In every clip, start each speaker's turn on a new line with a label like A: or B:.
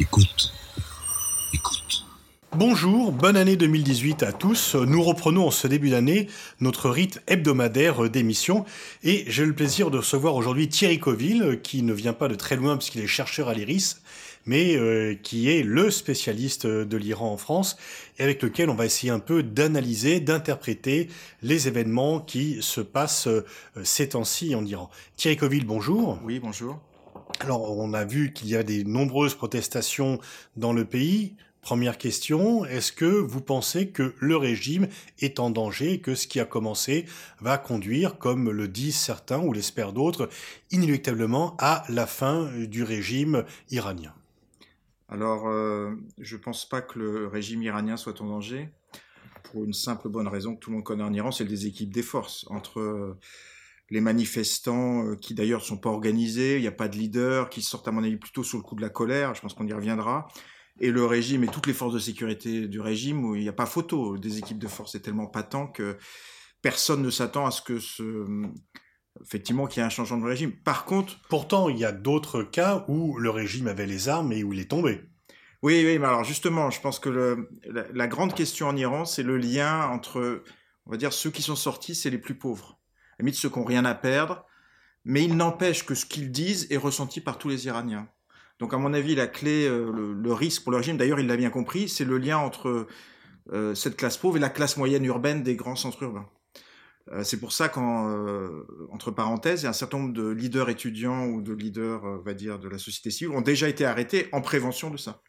A: Écoute. Écoute.
B: Bonjour, bonne année 2018 à tous. Nous reprenons en ce début d'année notre rite hebdomadaire d'émission et j'ai le plaisir de recevoir aujourd'hui Thierry Coville qui ne vient pas de très loin puisqu'il est chercheur à l'IRIS mais euh, qui est le spécialiste de l'Iran en France et avec lequel on va essayer un peu d'analyser, d'interpréter les événements qui se passent euh, ces temps-ci en Iran. Thierry Coville, bonjour.
C: Oui, bonjour.
B: Alors, on a vu qu'il y a des nombreuses protestations dans le pays. Première question, est-ce que vous pensez que le régime est en danger, que ce qui a commencé va conduire, comme le disent certains ou l'espèrent d'autres, inéluctablement à la fin du régime iranien?
C: Alors, euh, je ne pense pas que le régime iranien soit en danger, pour une simple bonne raison que tout le monde connaît en Iran, c'est le déséquilibre des forces entre les manifestants euh, qui d'ailleurs ne sont pas organisés, il n'y a pas de leader, qui sortent à mon avis plutôt sous le coup de la colère, je pense qu'on y reviendra, et le régime et toutes les forces de sécurité du régime où il n'y a pas photo des équipes de force est tellement patent que personne ne s'attend à ce que ce effectivement qu'il y ait un changement de régime. Par contre,
B: pourtant il y a d'autres cas où le régime avait les armes et où il est tombé.
C: Oui, oui, mais alors justement, je pense que le, la, la, grande question en Iran, c'est le lien entre, on va dire, ceux qui sont sortis, c'est les plus pauvres limite ceux qui n'ont rien à perdre, mais il n'empêche que ce qu'ils disent est ressenti par tous les Iraniens. Donc à mon avis, la clé, euh, le, risque pour le régime, d'ailleurs il l'a bien compris, c'est le lien entre euh, cette classe pauvre et la classe moyenne urbaine des grands centres urbains. Euh, c'est pour ça qu'en euh, parenthèses, il y a un certain nombre de leaders étudiants ou de leaders, on va dire, de la société civile ont déjà été arrêtés en prévention de ça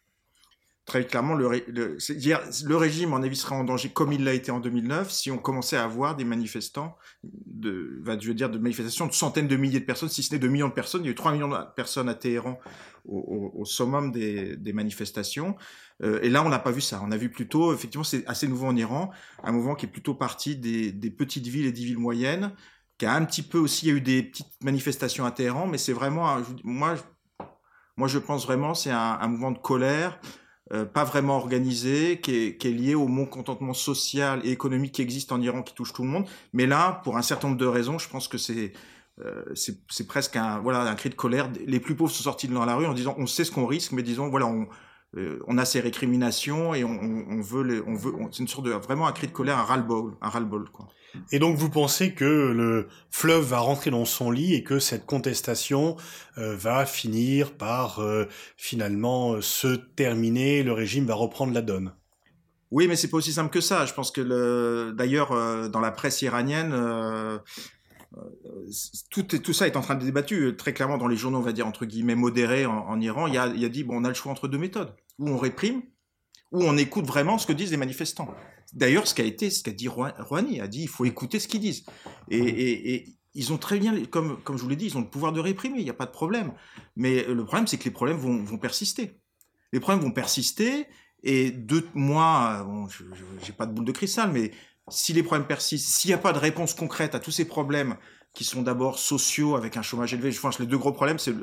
C: très clairement, le, le, le, régime, en avis, serait en danger comme il l'a été en 2009 si on commençait à avoir des manifestants, de, je veux dire, de manifestations de centaines de milliers de personnes, si ce n'est de millions de personnes. Il y a eu 3 millions de personnes à Téhéran au, au, summum des, des manifestations. Euh, et là, on n'a pas vu ça. On a vu plutôt, effectivement, c'est assez nouveau en Iran, un mouvement qui est plutôt parti des, des petites villes et des villes moyennes, qui a un petit peu aussi, il y a eu des petites manifestations à Téhéran, mais c'est vraiment, moi, moi, je pense vraiment, c'est un mouvement de colère euh, pas vraiment organisé, qui est, qui est lié au mon contentement social et économique qui existe en Iran, qui touche tout le monde. Mais là, pour un certain nombre de raisons, je pense que c'est euh, c'est presque un voilà un cri de colère. Les plus pauvres sont sortis dans la rue en disant on sait ce qu'on risque, mais disons voilà on euh, on a ces récriminations et on, on, on veut les, on veut c'est une sorte de vraiment un cri de colère, un ras-le-bol, un ras-le-bol quoi.
B: Et donc vous pensez que le fleuve va rentrer dans son lit et que cette contestation euh, va finir par euh, finalement se terminer, le régime va reprendre la donne?
C: Oui, mais c'est pas aussi simple que ça. Je pense que le... d'ailleurs dans la presse iranienne, tout, tout ça est en train de débattu très clairement dans les journaux, on va dire entre guillemets modérés en, en Iran. Il y, a, il y a dit bon, on a le choix entre deux méthodes où on réprime où on écoute vraiment ce que disent les manifestants. D'ailleurs, ce qu'a été, ce qu'a dit Rouhani, a dit, il faut écouter ce qu'ils disent. Et, et, et, ils ont très bien, comme, comme je vous l'ai dit, ils ont le pouvoir de réprimer, il n'y a pas de problème. Mais le problème, c'est que les problèmes vont, vont persister. Les problèmes vont persister, et deux mois, bon, je n'ai pas de boule de cristal, mais si les problèmes persistent, s'il n'y a pas de réponse concrète à tous ces problèmes qui sont d'abord sociaux avec un chômage élevé, je pense que les deux gros problèmes, c'est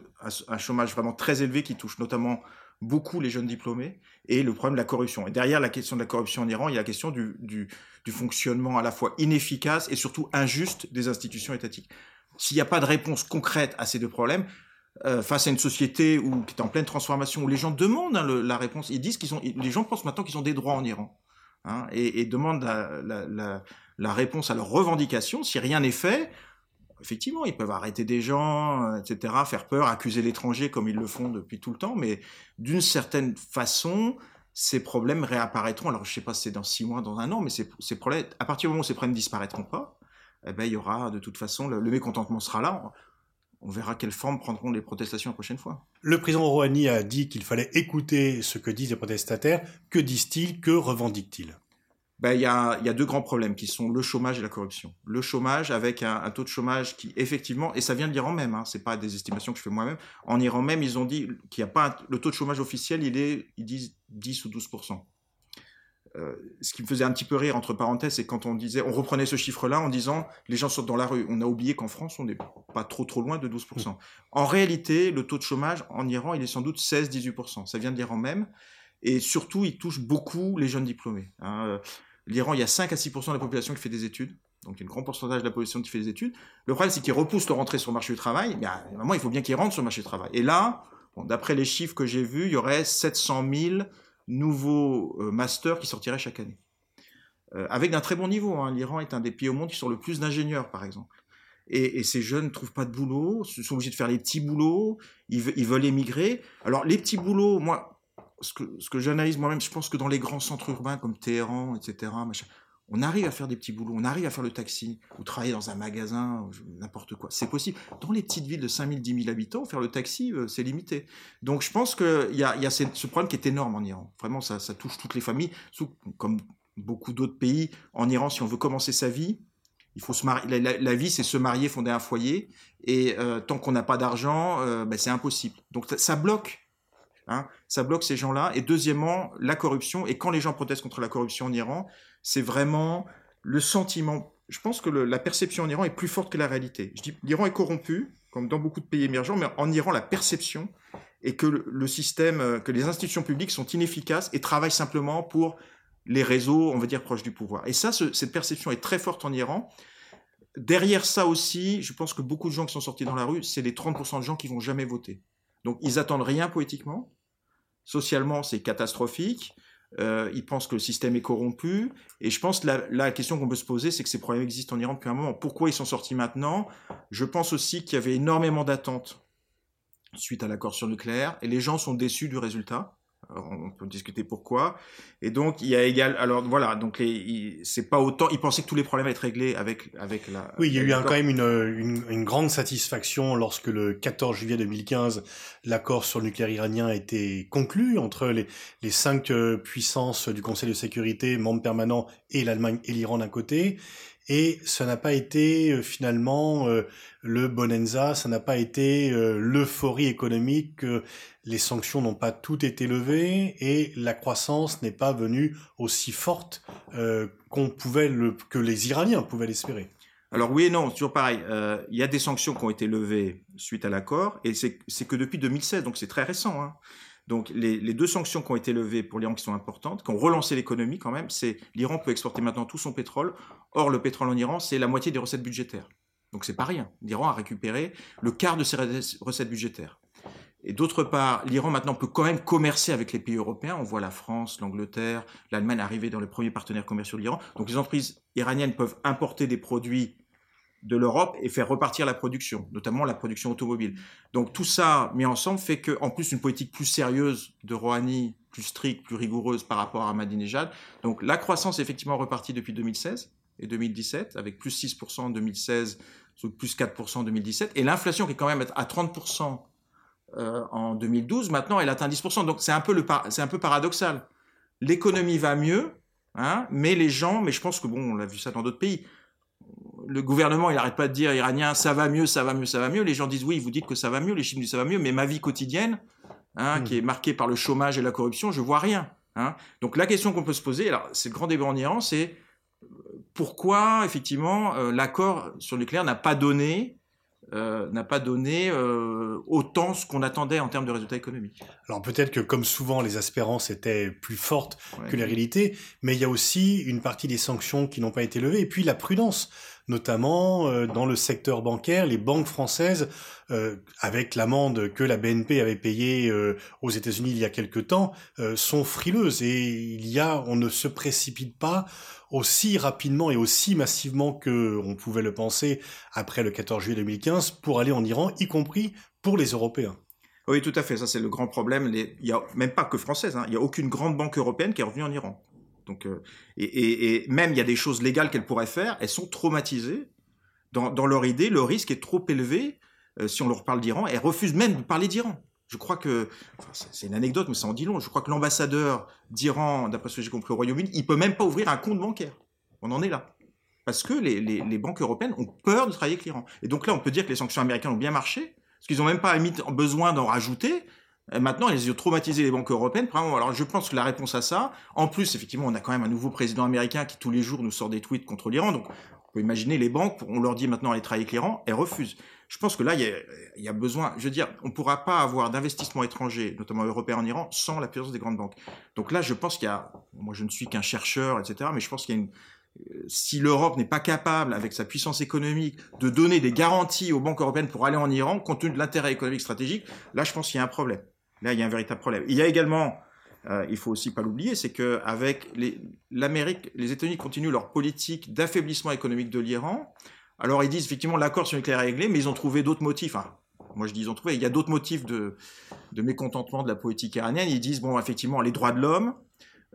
C: un chômage vraiment très élevé qui touche notamment beaucoup les jeunes diplômés et le problème de la corruption. Et derrière la question de la corruption en Iran, il y a la question du, du, du fonctionnement à la fois inefficace et surtout injuste des institutions étatiques. S'il n'y a pas de réponse concrète à ces deux problèmes, euh, face à une société où, qui est en pleine transformation, où les gens demandent hein, la réponse, ils disent qu'ils ont, les gens pensent maintenant qu'ils ont des droits en Iran, hein, et, et demandent la, la, la réponse à leurs revendications. Si rien n'est fait, effectivement, ils peuvent arrêter des gens, etc., faire peur, accuser l'étranger comme ils le font depuis tout le temps, mais d'une certaine façon, ces problèmes réapparaîtront. Alors, je ne sais pas si c'est dans six mois, dans un an, mais ces problèmes, à partir du moment où ces problèmes disparaîtront pas, eh ben, il y aura de toute façon, le, le mécontentement sera là. On verra quelle forme prendront les protestations la prochaine fois.
B: Le président Rouhani a dit qu'il fallait écouter ce que disent les protestataires. Que disent-ils? Que revendiquent-ils?
C: Ben, il, y a, y a deux grands problèmes qui sont le chômage et la corruption. Le chômage avec un, taux de chômage qui effectivement, et ça vient de l'Iran même, hein, c'est pas des estimations que je fais moi-même, en Iran même ils ont dit qu'il n'y a pas le taux de chômage officiel, il est, ils disent 10 ou 12% euh, ce qui me faisait un petit peu rire entre parenthèses, c'est quand on disait, on reprenait ce chiffre-là en disant les gens sortent dans la rue. On a oublié qu'en France, on n'est pas trop trop loin de 12%. En réalité, le taux de chômage en Iran, il est sans doute 16-18%. Ça vient de l'Iran même. Et surtout, il touche beaucoup les jeunes diplômés. Hein l'Iran, il y a 5 à 6% de la population qui fait des études. Donc, il y a un grand pourcentage de la population qui fait des études. Le problème, c'est qu'ils repoussent leur rentrée sur le marché du travail. Mais à moment, il faut bien qu'ils rentrent sur le marché du travail. Et là, D'après les chiffres que j'ai vus, il y aurait 700 000 nouveaux euh, masters qui sortiraient chaque année. Euh, avec d'un très bon niveau. Hein. L'Iran est un des pays au monde qui sont le plus d'ingénieurs, par exemple. Et, ces jeunes ne trouvent pas de boulot, sont obligés de faire les petits boulots, ils, veulent émigrer. Alors les petits boulots, moi, ce que, ce que j'analyse moi-même, je pense que dans les grands centres urbains comme Téhéran, etc., on arrive à faire des petits boulots, on arrive à faire le taxi, ou travailler dans un magasin, n'importe quoi. C'est possible. Dans les petites villes de 5 000, 10 000 habitants, faire le taxi, euh, c'est limité. Donc je pense qu'il y a, y a ce problème qui est énorme en Iran. Vraiment, ça, ça touche toutes les familles, comme beaucoup d'autres pays. En Iran, si on veut commencer sa vie, il faut se marier. La, vie, c'est se marier, fonder un foyer. Et euh, tant qu'on n'a pas d'argent, euh, ben, c'est impossible. Donc ça bloque. Hein, ça bloque ces gens-là. Et deuxièmement, la corruption. Et quand les gens protestent contre la corruption en Iran, c'est vraiment le sentiment. Je pense que la perception en Iran est plus forte que la réalité. Je dis, l'Iran est corrompu, comme dans beaucoup de pays émergents, mais en Iran, la perception est que le système, euh, que les institutions publiques sont inefficaces et travaillent simplement pour les réseaux, on va dire, proches du pouvoir. Et ça, cette perception est très forte en Iran. Derrière ça aussi, je pense que beaucoup de gens qui sont sortis dans la rue, c'est les 30% de gens qui vont jamais voter. Donc ils attendent rien politiquement. Socialement, c'est catastrophique. Euh, ils pensent que le système est corrompu. Et je pense que la, question qu'on peut se poser, c'est que ces problèmes existent en Iran depuis un moment. Pourquoi ils sont sortis maintenant? Je pense aussi qu'il y avait énormément d'attentes suite à l'accord sur le nucléaire. Et les gens sont déçus du résultat on peut discuter pourquoi. Et donc, il y a égal. Alors voilà, donc c'est pas autant. Ils pensaient que tous les problèmes allaient être réglés avec avec la.
B: Oui, il y a eu quand même une, une, grande satisfaction lorsque le 14 juillet 2015, l'accord sur le nucléaire iranien a été conclu entre les, les cinq euh, puissances du Conseil de sécurité, membres permanents, et l'Allemagne et l'Iran d'un côté. Et ça n'a pas été euh, finalement euh, le bonanza, ça n'a pas été l'euphorie économique les sanctions n'ont pas toutes été levées et la croissance n'est pas venue aussi forte euh, qu'on pouvait que les Iraniens pouvaient l'espérer.
C: Alors oui et non, toujours pareil. Euh, il y a des sanctions qui ont été levées suite à l'accord et c'est que depuis 2016, donc c'est très récent. Hein. Donc les, deux sanctions qui ont été levées pour l'Iran qui sont importantes, qui ont relancé l'économie quand même, c'est l'Iran peut exporter maintenant tout son pétrole. Or le pétrole en Iran, c'est la moitié des recettes budgétaires. Donc c'est pas rien. L'Iran a récupéré le quart de ses recettes budgétaires. Et d'autre part, l'Iran maintenant peut quand même commercer avec les pays européens. On voit la France, l'Angleterre, l'Allemagne arriver dans les premiers partenaires commerciaux de l'Iran. Donc les entreprises iraniennes peuvent importer des produits de l'Europe et faire repartir la production, notamment la production automobile. Donc tout ça mis ensemble fait qu'en plus une politique plus sérieuse de Rouhani, plus stricte, plus rigoureuse par rapport à Ahmadinejad. Donc la croissance est effectivement repartie depuis 2016 et 2017, avec plus 6% en 2016, plus 4% en 2017, et l'inflation qui est quand même à 30% euh, en 2012, maintenant elle atteint 10%. Donc c'est un peu un peu paradoxal. L'économie va mieux, hein, mais les gens, mais je pense que bon, on l'a vu ça dans d'autres pays. Le gouvernement, il n'arrête pas de dire iranien, ça va mieux, ça va mieux, ça va mieux. Les gens disent oui, vous dites que ça va mieux, les chiffres disent ça va mieux, mais ma vie quotidienne, hein, hmm. qui est marquée par le chômage et la corruption, je vois rien. Hein. Donc la question qu'on peut se poser, alors c'est le grand débat en Iran, c'est pourquoi effectivement euh, l'accord sur le nucléaire n'a pas donné euh, n'a pas donné euh, autant ce qu'on attendait en termes de résultats économiques.
B: Alors peut-être que comme souvent les espérances étaient plus fortes que la réalité, mais il y a aussi une partie des sanctions qui n'ont pas été levées et puis la prudence notamment euh, dans le secteur bancaire, les banques françaises, euh, avec l'amende que la BNP avait payée euh, aux États-Unis il y a quelque temps, sont frileuses et il y a, on ne se précipite pas aussi rapidement et aussi massivement que on pouvait le penser après le 14 juillet 2015 pour aller en Iran, y compris pour les Européens.
C: Oui, tout à fait. Ça, c'est le grand problème. Il n'y a même pas que française. Hein. Il n'y a aucune grande banque européenne qui est revenue en Iran. Euh, et, même il y a des choses légales qu'elles pourraient faire, elles sont traumatisées dans, leur idée. Le risque est trop élevé euh, si on leur parle d'Iran. Elles refusent même de parler d'Iran. Je crois que, c'est une anecdote, mais ça en dit long. Je crois que l'ambassadeur d'Iran, d'après ce que j'ai compris au Royaume-Uni, il peut même pas ouvrir un compte bancaire. On en est là. Parce que les, les banques européennes ont peur de travailler avec l'Iran. Et donc là, on peut dire que les sanctions américaines ont bien marché, parce qu'ils n'ont même pas besoin d'en rajouter. Euh, maintenant, ils ont traumatisé les banques européennes. Alors, je pense que la réponse à ça, en plus, effectivement, on a quand même un nouveau président américain qui tous les jours nous sort des tweets contre l'Iran. Donc, on peut imaginer les banques, on leur dit maintenant aller travailler avec l'Iran, elles refusent. Je pense que là, il y a, besoin, je veux dire, on ne pourra pas avoir d'investissement étranger, notamment européen en Iran, sans la présence des grandes banques. Donc là, je pense qu'il y a, moi je ne suis qu'un chercheur, etc., mais je pense qu'il y a une, si l'Europe n'est pas capable, avec sa puissance économique, de donner des garanties aux banques européennes pour aller en Iran, compte tenu de l'intérêt économique stratégique, là, je pense qu'il y a un problème. Là, il y a un véritable problème. Il y a également, euh, il faut aussi pas l'oublier, c'est que avec l'Amérique, les, États-Unis continuent leur politique d'affaiblissement économique de l'Iran. Alors, ils disent effectivement l'accord sur le nucléaire est réglé, mais ils ont trouvé d'autres motifs. Enfin, moi, je dis ils ont trouvé. Il y a d'autres motifs de, de mécontentement de la politique iranienne. Ils disent bon, effectivement, les droits de l'homme,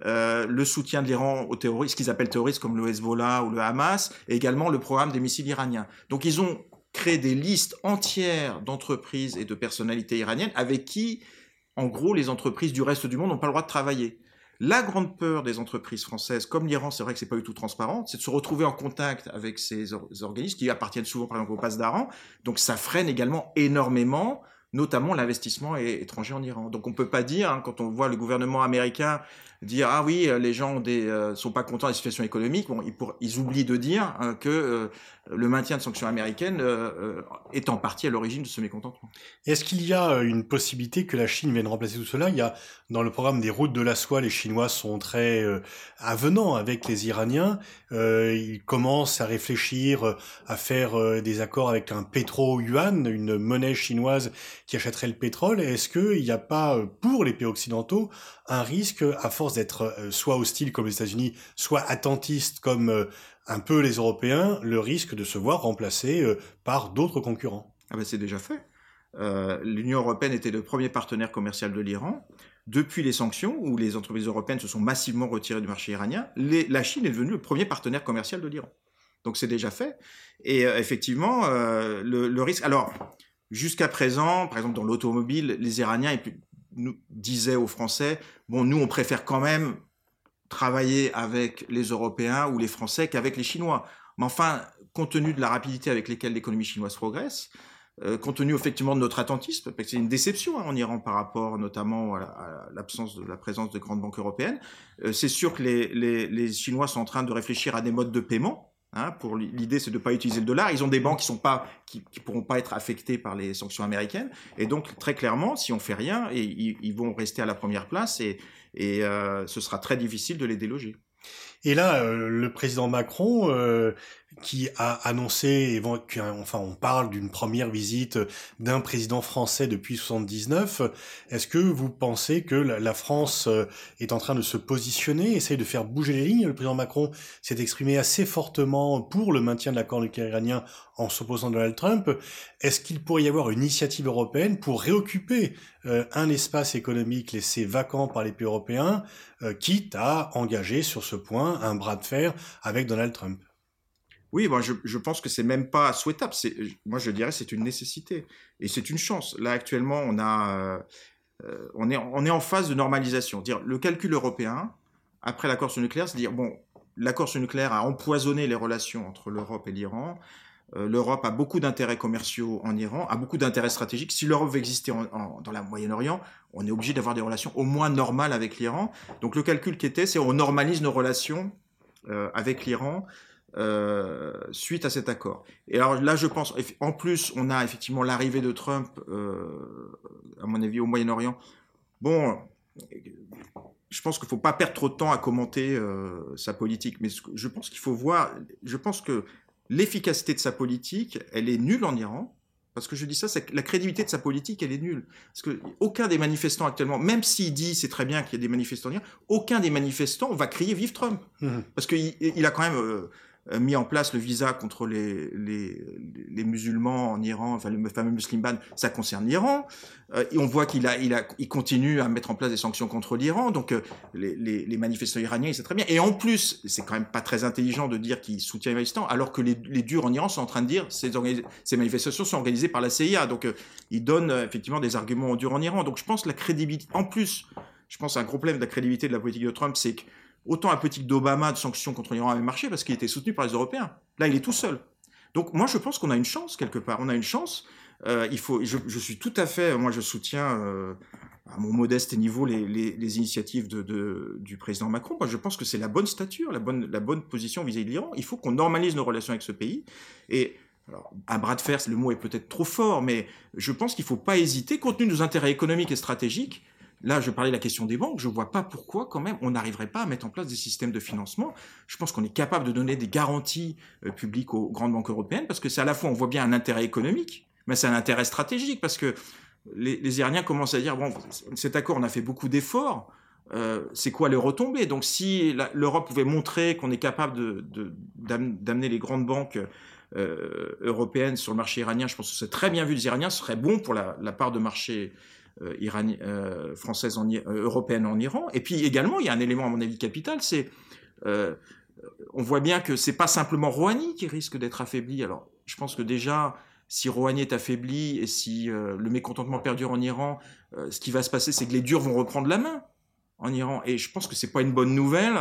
C: euh, le soutien de l'Iran aux terroristes, ce qu'ils appellent terroristes comme le Hezbollah ou le Hamas, et également le programme des missiles iraniens. Donc ils ont créé des listes entières d'entreprises et de personnalités iraniennes avec qui, en gros, les entreprises du reste du monde n'ont pas le droit de travailler. La grande peur des entreprises françaises, comme l'Iran, c'est vrai que c'est pas du tout transparent, c'est de se retrouver en contact avec ces organismes qui appartiennent souvent, par exemple, au passe d'Aran. Donc ça freine également énormément notamment l'investissement étranger en Iran. Donc on ne peut pas dire, hein, quand on voit le gouvernement américain dire ah oui euh, les gens ne euh, sont pas contents de la situation économique bon ils, oublient de dire euh, que le maintien de sanctions américaines est en partie à l'origine de ce mécontentement.
B: Est-ce qu'il y a une possibilité que la Chine vienne remplacer tout cela? Il y a dans le programme des routes de la soie, les Chinois sont très avenants avec les Iraniens. ils commencent à réfléchir à faire des accords avec un pétro-yuan, une monnaie chinoise qui achèterait le pétrole. Est-ce qu'il n'y a pas pour les pays occidentaux un risque à force d'être euh, soit hostile comme les États-Unis, soit attentiste comme euh, un peu les Européens, le risque de se voir remplacé euh, par d'autres concurrents.
C: Ah ben c'est déjà fait. L'Union européenne était le premier partenaire commercial de l'Iran. Depuis les sanctions, où les entreprises européennes se sont massivement retirées du marché iranien, la Chine est devenue le premier partenaire commercial de l'Iran. Donc c'est déjà fait. Et effectivement, le, le, risque. Alors, jusqu'à présent, par exemple dans l'automobile, les Iraniens nous disaient aux Français, bon, nous, on préfère quand même travailler avec les Européens ou les Français qu'avec les Chinois. Mais enfin, compte tenu de la rapidité avec laquelle l'économie chinoise progresse, euh, compte tenu effectivement de notre attentisme, parce que c'est une déception hein, en Iran par rapport notamment à l'absence de la présence de grandes banques européennes, euh, c'est sûr que les, les, les Chinois sont en train de réfléchir à des modes de paiement Hein, pour l'idée, c'est de ne pas utiliser le dollar. Ils ont des banques qui sont pas, qui, qui, pourront pas être affectées par les sanctions américaines. Et donc, très clairement, si on fait rien, et, ils, vont rester à la première place et, et euh, ce sera très difficile de les déloger.
B: Et là, euh, le président Macron, euh, qui a annoncé, enfin, on parle d'une première visite d'un président français depuis 79. Est-ce que vous pensez que la France euh, est en train de se positionner, essaye de faire bouger les lignes? Le président Macron s'est exprimé assez fortement pour le maintien de l'accord nucléaire iranien en s'opposant à Donald Trump. Est-ce qu'il pourrait y avoir une initiative européenne pour réoccuper un espace économique laissé vacant par les pays européens, quitte à engager sur ce point un bras de fer avec Donald Trump?
C: Oui, moi je, pense que c'est même pas souhaitable. Moi je dirais c'est une nécessité et c'est une chance. Là actuellement on a, euh, est, on est en phase de normalisation. Dire le calcul européen après l'accord sur le nucléaire, c'est dire bon, l'accord sur le nucléaire a empoisonné les relations entre l'Europe et l'Iran. Euh, L'Europe a beaucoup d'intérêts commerciaux en Iran, a beaucoup d'intérêts stratégiques. Si l'Europe veut exister dans la Moyen-Orient, on est obligé d'avoir des relations au moins normales avec l'Iran. Donc le calcul qui était, c'est on normalise nos relations euh, avec l'Iran euh, suite à cet accord. Et alors là, je pense, en plus, on a effectivement l'arrivée de Trump, euh, à mon avis, au Moyen-Orient. Bon, je pense qu'il ne faut pas perdre trop de temps à commenter sa politique, mais je pense qu'il faut voir, je pense que l'efficacité de sa politique, elle est nulle en Iran. Parce que je dis ça, c'est que la crédibilité de sa politique, elle est nulle. Parce que aucun des manifestants actuellement, même s'il dit c'est très bien qu'il y ait des manifestants, aucun des manifestants va crier vive Trump. Mmh. Parce qu'il il a quand même euh, euh, mis en place le visa contre les, les, les musulmans en Iran, enfin le fameux Muslim ban, ça concerne l'Iran. Euh, on voit qu'il a, il a, il continue à mettre en place des sanctions contre l'Iran. Donc euh, les, les, les, manifestants iraniens, c'est très bien. Et en plus, c'est quand même pas très intelligent de dire qu'il soutient les manifestants, alors que les, les durs en Iran sont en train de dire ces, ces manifestations sont organisées par la CIA. Donc euh, il donne effectivement des arguments aux durs en Iran. Donc je pense que la crédibilité, en plus, je pense un gros problème de la crédibilité de la politique de Trump, c'est que Autant la politique d'Obama de sanctions contre l'Iran avait marché parce qu'il était soutenu par les Européens. Là, il est tout seul. Donc moi, je pense qu'on a une chance quelque part. On a une chance. Euh, il faut. Je, suis tout à fait. Moi, je soutiens euh, à mon modeste niveau les, initiatives de, du président Macron. Moi, je pense que c'est la bonne stature, la bonne, la bonne position vis-à-vis de l'Iran. Il faut qu'on normalise nos relations avec ce pays. Et alors, un bras de fer, le mot est peut-être trop fort, mais je pense qu'il ne faut pas hésiter, compte tenu de nos intérêts économiques et stratégiques, Là, je parlais de la question des banques. Je vois pas pourquoi, quand même, on n'arriverait pas à mettre en place des systèmes de financement. Je pense qu'on est capable de donner des garanties euh, publiques aux grandes banques européennes parce que c'est à la fois, on voit bien un intérêt économique, mais c'est un intérêt stratégique parce que les, Iraniens commencent à dire bon, cet accord, on a fait beaucoup d'efforts. Euh, c'est quoi les retombées? Donc, si l'Europe pouvait montrer qu'on est capable d'amener les grandes banques euh, européennes sur le marché iranien, je pense que c'est très bien vu des Iraniens. Ce serait bon pour la part de marché euh, euh, française en, européenne en Iran. Et puis également, il y a un élément à mon avis capital, c'est on voit bien que c'est pas simplement Rouhani qui risque d'être affaibli. Alors, je pense que déjà, si Rouhani est affaibli et si le mécontentement perdure en Iran, ce qui va se passer, c'est que les durs vont reprendre la main en Iran. Et je pense que c'est pas une bonne nouvelle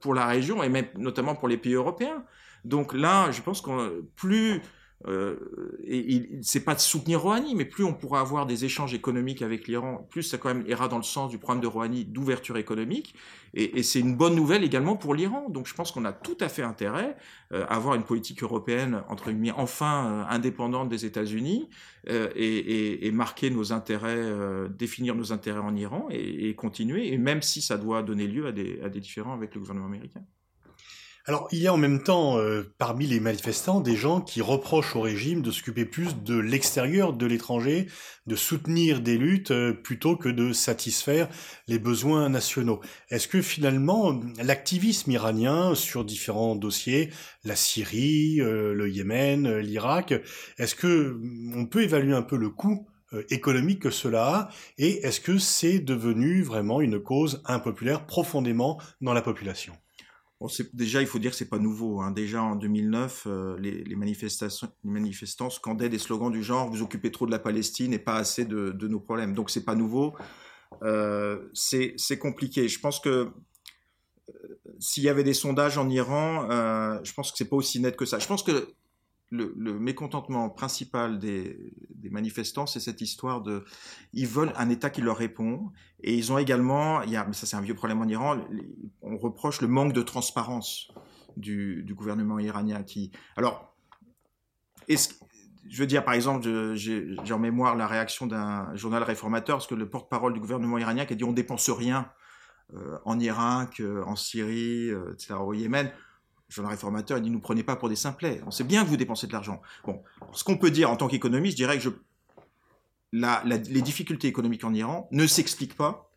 C: pour la région et même notamment pour les pays européens. Donc là, je pense que plus euh, et, c'est pas de soutenir Rouhani, mais plus on pourra avoir des échanges économiques avec l'Iran, plus ça quand même ira dans le sens du programme de Rouhani d'ouverture économique. Et, et c'est une bonne nouvelle également pour l'Iran. Donc je pense qu'on a tout à fait intérêt euh, à avoir une politique européenne entre guillemets enfin euh, indépendante des États-Unis euh, et, et, marquer nos intérêts, euh, définir nos intérêts en Iran et, continuer. Et même si ça doit donner lieu à des, à des différends avec le gouvernement américain.
B: Alors, il y a en même temps, euh, parmi les manifestants, des gens qui reprochent au régime de s'occuper plus de l'extérieur, de l'étranger, de soutenir des luttes euh, plutôt que de satisfaire les besoins nationaux. Est-ce que finalement, l'activisme iranien sur différents dossiers, la Syrie, euh, le Yémen, l'Irak, est-ce que on peut évaluer un peu le coût économique que cela a et est-ce que c'est devenu vraiment une cause impopulaire profondément dans la population?
C: Déjà, il faut dire que c'est pas nouveau. Hein. Déjà en 2009, euh, les, manifestations, les manifestants scandaient des slogans du genre "Vous occupez trop de la Palestine et pas assez de, nos problèmes". Donc c'est pas nouveau. Euh, c'est compliqué. Je pense que euh, s'il y avait des sondages en Iran, je pense que c'est pas aussi net que ça. Je pense que le, mécontentement principal des, des manifestants, c'est cette histoire de, ils veulent un État qui leur répond, et ils ont également, il y a, mais ça c'est un vieux problème en Iran, on reproche le manque de transparence du, du gouvernement iranien qui, alors, est-ce, je veux dire par exemple, j'ai en mémoire la réaction d'un journal réformateur, parce que le porte-parole du gouvernement iranien qui a dit on dépense rien euh, en Irak, euh, en Syrie, euh, etc., au Yémen le réformateur, il dit, nous prenez pas pour des simplets. On sait bien que vous dépensez de l'argent. Bon, ce qu'on peut dire en tant qu'économiste, je dirais que je, les difficultés économiques en Iran ne s'expliquent pas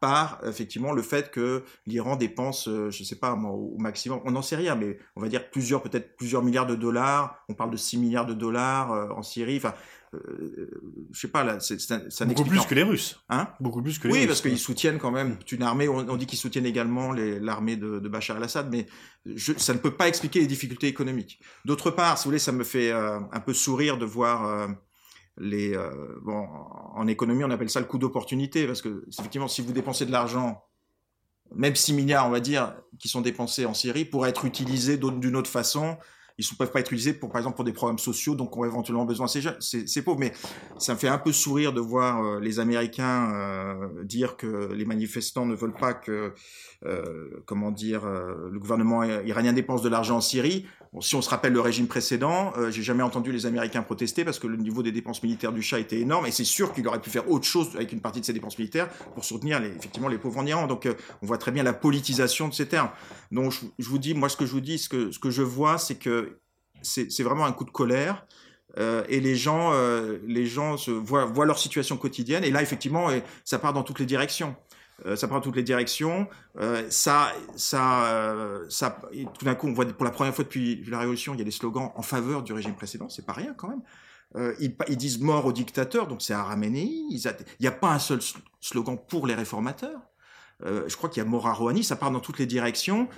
C: par effectivement le fait que l'Iran dépense, euh, je ne sais pas au maximum, on n'en sait rien, mais on va dire plusieurs, peut-être plusieurs milliards de dollars. On parle de 6 milliards de dollars euh, en Syrie. Enfin, euh, je sais pas là, ça,
B: ça Beaucoup plus que les Russes.
C: Hein?
B: Beaucoup plus que les
C: oui,
B: Russes.
C: Oui, parce qu'ils soutiennent quand même une armée. On, dit qu'ils soutiennent également l'armée de, de, Bachar al-Assad, mais je, ça ne peut pas expliquer les difficultés économiques. D'autre part, si vous voulez, ça me fait euh, un peu sourire de voir euh, les. Euh, bon, en économie, on appelle ça le coût d'opportunité, parce que effectivement, si vous dépensez de l'argent même 6 milliards, on va dire, qui sont dépensés en Syrie, pourraient être utilisés d'une autre façon ils ne peuvent pas être utilisés pour, par exemple, pour des programmes sociaux, donc on a éventuellement besoin ces jeunes, c'est pauvre. Mais ça me fait un peu sourire de voir euh, les Américains euh, dire que les manifestants ne veulent pas que, euh, comment dire, euh, le gouvernement iranien dépense de l'argent en Syrie. Si on se rappelle le régime précédent, euh, j'ai jamais entendu les Américains protester parce que le niveau des dépenses militaires du Shah était énorme, et c'est sûr qu'il aurait pu faire autre chose avec une partie de ses dépenses militaires pour soutenir les, effectivement les pauvres en Iran. Donc on voit très bien la politisation de ces termes. Donc je, je vous dis, moi ce que je vous dis, ce que, ce que je vois, c'est que c'est vraiment un coup de colère. Euh, et les gens, euh, les gens se voient, voient, leur situation quotidienne. Et là, effectivement, ça part dans toutes les directions. Euh, ça dans toutes les directions. Euh, ça, ça, euh, ça. Tout d'un coup, on voit pour la première fois depuis la Révolution, il y a des slogans en faveur du régime précédent. C'est pas rien quand même. Ils, disent mort au dictateur, donc c'est à. Il n'y a pas un seul slogan pour les réformateurs. je crois qu'il y a mort à Rouhani. Ça part dans toutes les directions.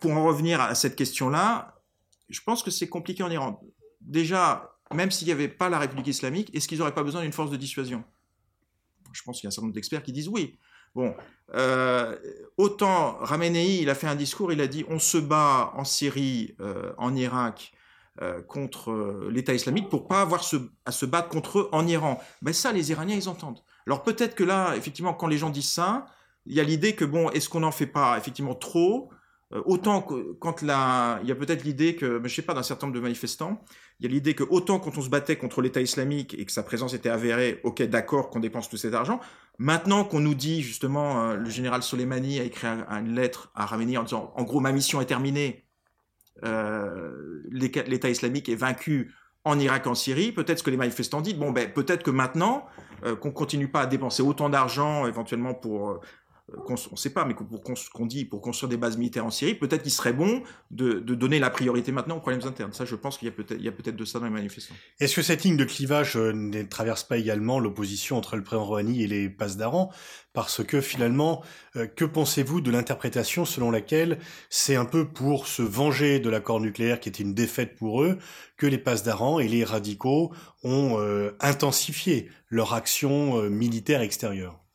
C: Pour en revenir à cette question-là, je pense que c'est compliqué en Iran. Déjà, même s'il n'y avait pas la République islamique, est-ce qu'ils n'auraient pas besoin d'une force de dissuasion? Je pense qu'il y a un certain nombre d'experts qui disent oui. Bon, euh, autant Ramenei, il a fait un discours, il a dit on se bat en Syrie, euh, en Irak, euh, contre l'État islamique pour pas avoir à se battre contre eux en Iran. Ben ça, les Iraniens, ils entendent. Alors peut-être que là, effectivement, quand les gens disent ça, il y a l'idée que bon, est-ce qu'on n'en fait pas effectivement trop? Autant que quand la, il y a peut-être l'idée que, je sais pas, d'un certain nombre de manifestants, il y a l'idée que autant quand on se battait contre l'État islamique et que sa présence était avérée, ok, d'accord qu'on dépense tout cet argent, Maintenant qu'on nous dit justement, euh, le général Soleimani a écrit une lettre à Rameni en disant, en gros, ma mission est terminée, euh, l'État islamique est vaincu en Irak, en Syrie. Peut-être que les manifestants disent, bon, ben, peut-être que maintenant, euh, qu'on continue pas à dépenser autant d'argent éventuellement pour euh, on ne sait pas, mais pour qu'on dit pour construire des bases militaires en Syrie, peut-être qu'il serait bon de, donner la priorité maintenant aux problèmes internes. Ça, je pense qu'il y a peut-être peut de ça dans les manifestants.
B: Est-ce que cette ligne de clivage euh, ne traverse pas également l'opposition entre le président Rouhani et les passes d'Aran? Parce que finalement, euh, que pensez-vous de l'interprétation selon laquelle c'est un peu pour se venger de l'accord nucléaire qui était une défaite pour eux que les passes d'Aran et les radicaux ont intensifié leur action militaire extérieure?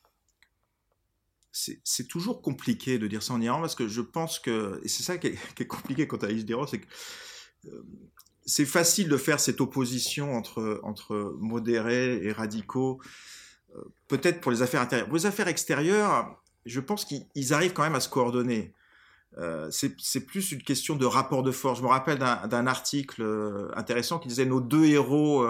C: C'est toujours compliqué de dire ça en Iran parce que je pense que, et c'est ça qui est, compliqué quand à c'est que euh, c'est facile de faire cette opposition entre, entre modérés et radicaux, euh, peut-être pour les affaires intérieures. Pour les affaires extérieures, je pense qu'ils arrivent quand même à se coordonner. Euh, c'est plus une question de rapport de force. Je me rappelle d'un article intéressant qui disait nos deux héros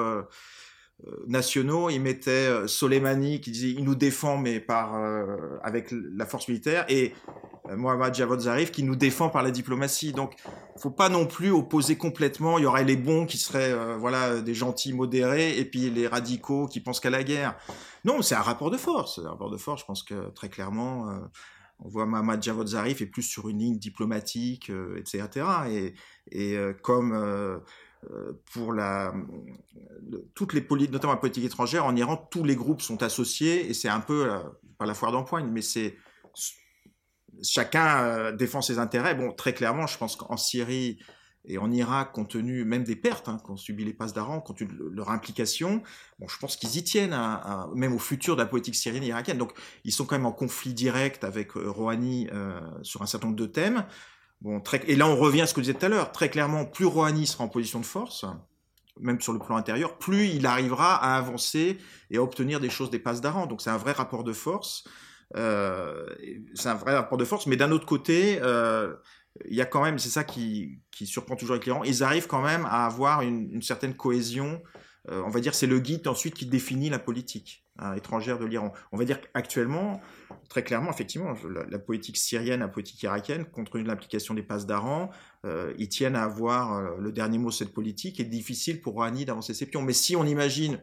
C: nationaux, il mettait euh, Soleimani qui disait il nous défend mais par euh, avec la force militaire et Mohamed Javad Zarif qui nous défend par la diplomatie. Donc, faut pas non plus opposer complètement. Il y aurait les bons qui seraient voilà des gentils modérés et puis les radicaux qui pensent qu'à la guerre. Non, c'est un rapport de force. Un rapport de force. Je pense que très clairement. on voit Mohamed Javad Zarif est plus sur une ligne diplomatique, etc. Et, et comme euh, pour la, toutes les politiques, notamment la politique étrangère, en Iran, tous les groupes sont associés et c'est un peu, pas la foire d'empoigne, mais c'est chacun euh, défend ses intérêts. Bon, très clairement, je pense qu'en Syrie et en Irak, compte tenu même des pertes hein, qu'ont subi les passes d'Aran, compte tenu de leur implication, bon, je pense qu'ils y tiennent, même au futur de la politique syrienne et irakienne. Donc, ils sont quand même en conflit direct avec euh, Rouhani sur un certain nombre de thèmes. Bon, très, et là, on revient à ce que je disais tout à l'heure. Très clairement, plus Rouhani sera en position de force, même sur le plan intérieur, plus il arrivera à avancer et à obtenir des choses des passes d'Aran. Donc, c'est un vrai rapport de force. Euh, c'est un vrai rapport de force. Mais d'un autre côté, euh, il y a quand même, c'est ça qui, qui, surprend toujours les clients, ils arrivent quand même à avoir une, une certaine cohésion. Euh, on va dire, c'est le guide ensuite qui définit la politique étrangère de l'Iran. On va dire qu'actuellement, très clairement, effectivement, la, politique syrienne, la politique irakienne, compte tenu de l'implication des passes d'Aran, euh, ils tiennent à avoir euh, le dernier mot de cette politique. Et difficile pour Rouhani d'avancer ses pions. Mais si on imagine,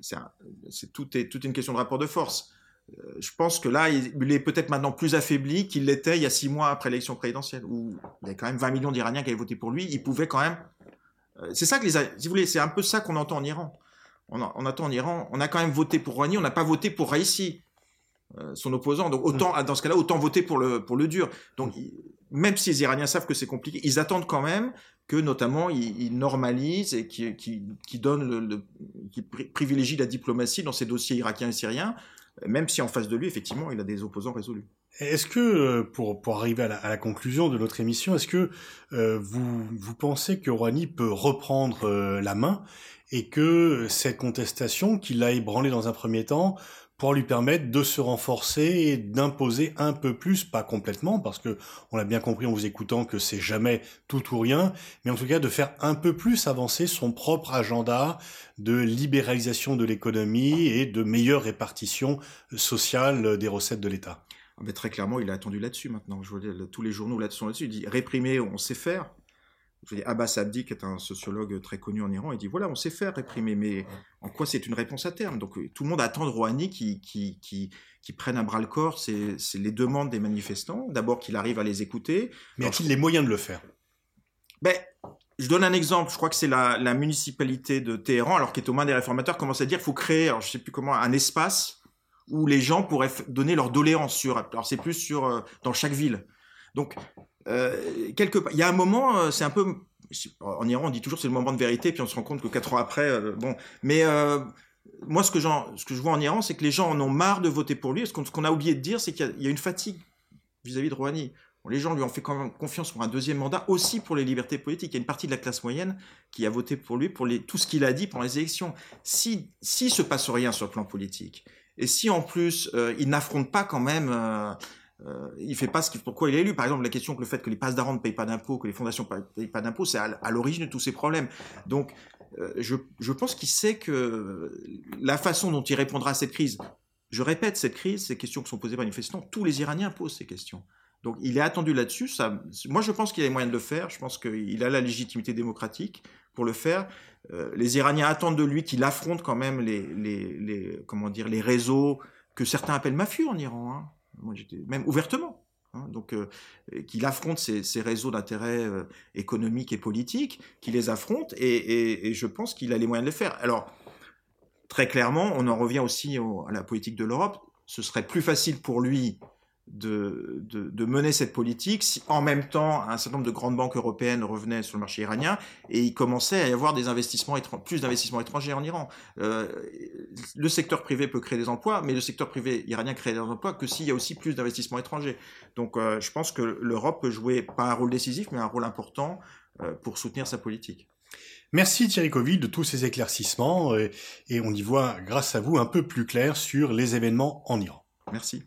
C: c'est tout est toute une question de rapport de force. Euh, je pense que là, il, est peut-être maintenant plus affaibli qu'il l'était il y a six mois après l'élection présidentielle, où il y a quand même 20 millions d'Iraniens qui avaient voté pour lui. Il pouvait quand même. c'est ça que les, si vous voulez, c'est un peu ça qu'on entend en Iran on, attend en Iran, on a quand même voté pour Rouhani, on n'a pas voté pour Raisi, euh, son opposant. Donc autant, mm. dans ce cas-là, autant voter pour le, pour le dur. Donc même si les Iraniens savent que c'est compliqué, ils attendent quand même que notamment ils, normalisent et qui, qui, donnent le, qui privilégient la diplomatie dans ces dossiers irakiens et syriens, même si en face de lui, effectivement, il a des opposants résolus.
B: Est-ce que, euh, pour, pour arriver à la, conclusion de notre émission, est-ce que euh, vous, vous pensez que Rouhani peut reprendre la main et que cette contestation qu'il a ébranlée dans un premier temps pour lui permettre de se renforcer et d'imposer un peu plus, pas complètement, parce que on a bien compris en vous écoutant que c'est jamais tout ou rien, mais en tout cas de faire un peu plus avancer son propre agenda de libéralisation de l'économie et de meilleure répartition sociale des recettes de l'État.
C: Ah, mais très clairement, il a attendu là-dessus maintenant. Je tous les journaux là-dessus. Il dit réprimer, on sait faire. Je Abbas Abdi, qui est un sociologue très connu en Iran, il dit voilà, on sait faire réprimer, mais en quoi c'est une réponse à terme? Donc euh, tout le monde attend de Rouhani qui, qui, qui, prenne un bras le corps c'est les demandes des manifestants. D'abord qu'il arrive à les écouter.
B: Mais a-t-il les moyens de le faire?
C: Ben, je donne un exemple. Je crois que c'est la, municipalité de Téhéran, alors qui est aux mains des réformateurs, commence à dire qu'il faut créer, alors je sais plus comment, un espace où les gens pourraient donner leur doléance sur. Alors c'est plus sur euh, dans chaque ville. Donc euh, quelque il y a un moment, euh, c'est un peu, en Iran, on dit toujours c'est le moment de vérité, puis on se rend compte que quatre ans après, euh, bon, mais moi, ce que, je vois en Iran, c'est que les gens en ont marre de voter pour lui. Ce qu'on a oublié de dire, c'est qu'il y, a une fatigue vis-à-vis de Rouhani. les gens lui ont fait quand même confiance pour un deuxième mandat, aussi pour les libertés politiques. Il y a une partie de la classe moyenne qui a voté pour lui, pour tout ce qu'il a dit pendant les élections. Si, si se passe rien sur le plan politique, et si en plus il n'affronte pas quand même euh, il fait pas ce pourquoi il est élu. Par exemple, la question que le fait que les passes d'Aran ne payent pas d'impôts, que les fondations ne payent pas d'impôts, c'est à, l'origine de tous ces problèmes. Donc, euh, je, pense qu'il sait que la façon dont il répondra à cette crise, je répète, cette crise, ces questions qui sont posées par les manifestants, tous les Iraniens posent ces questions. Donc il est attendu là-dessus. Moi, je pense qu'il a les moyens de le faire. Je pense qu'il a la légitimité démocratique pour le faire. Euh, les Iraniens attendent de lui qu'il affronte quand même les, comment dire, les réseaux que certains appellent mafieux en Iran. Hein. Même ouvertement. Hein. donc, euh, qu'il affronte ces, réseaux d'intérêt euh, économiques et politiques, qu'il les affronte, et, je pense qu'il a les moyens de le faire. Alors, très clairement, on en revient aussi au, à la politique de l'Europe. Ce serait plus facile pour lui de, de, de, mener cette politique si en même temps un certain nombre de grandes banques européennes revenaient sur le marché iranien et il commençait à y avoir des investissements plus d'investissements étrangers en Iran. Euh, le secteur privé peut créer des emplois, mais le secteur privé iranien crée des emplois que s'il y a aussi plus d'investissements étrangers. Donc euh, je pense que l'Europe peut jouer pas un rôle décisif, mais un rôle important euh, pour soutenir sa politique.
B: Merci Thierry Covid de tous ces éclaircissements et on y voit grâce à vous un peu plus clair sur les événements en Iran.
C: Merci.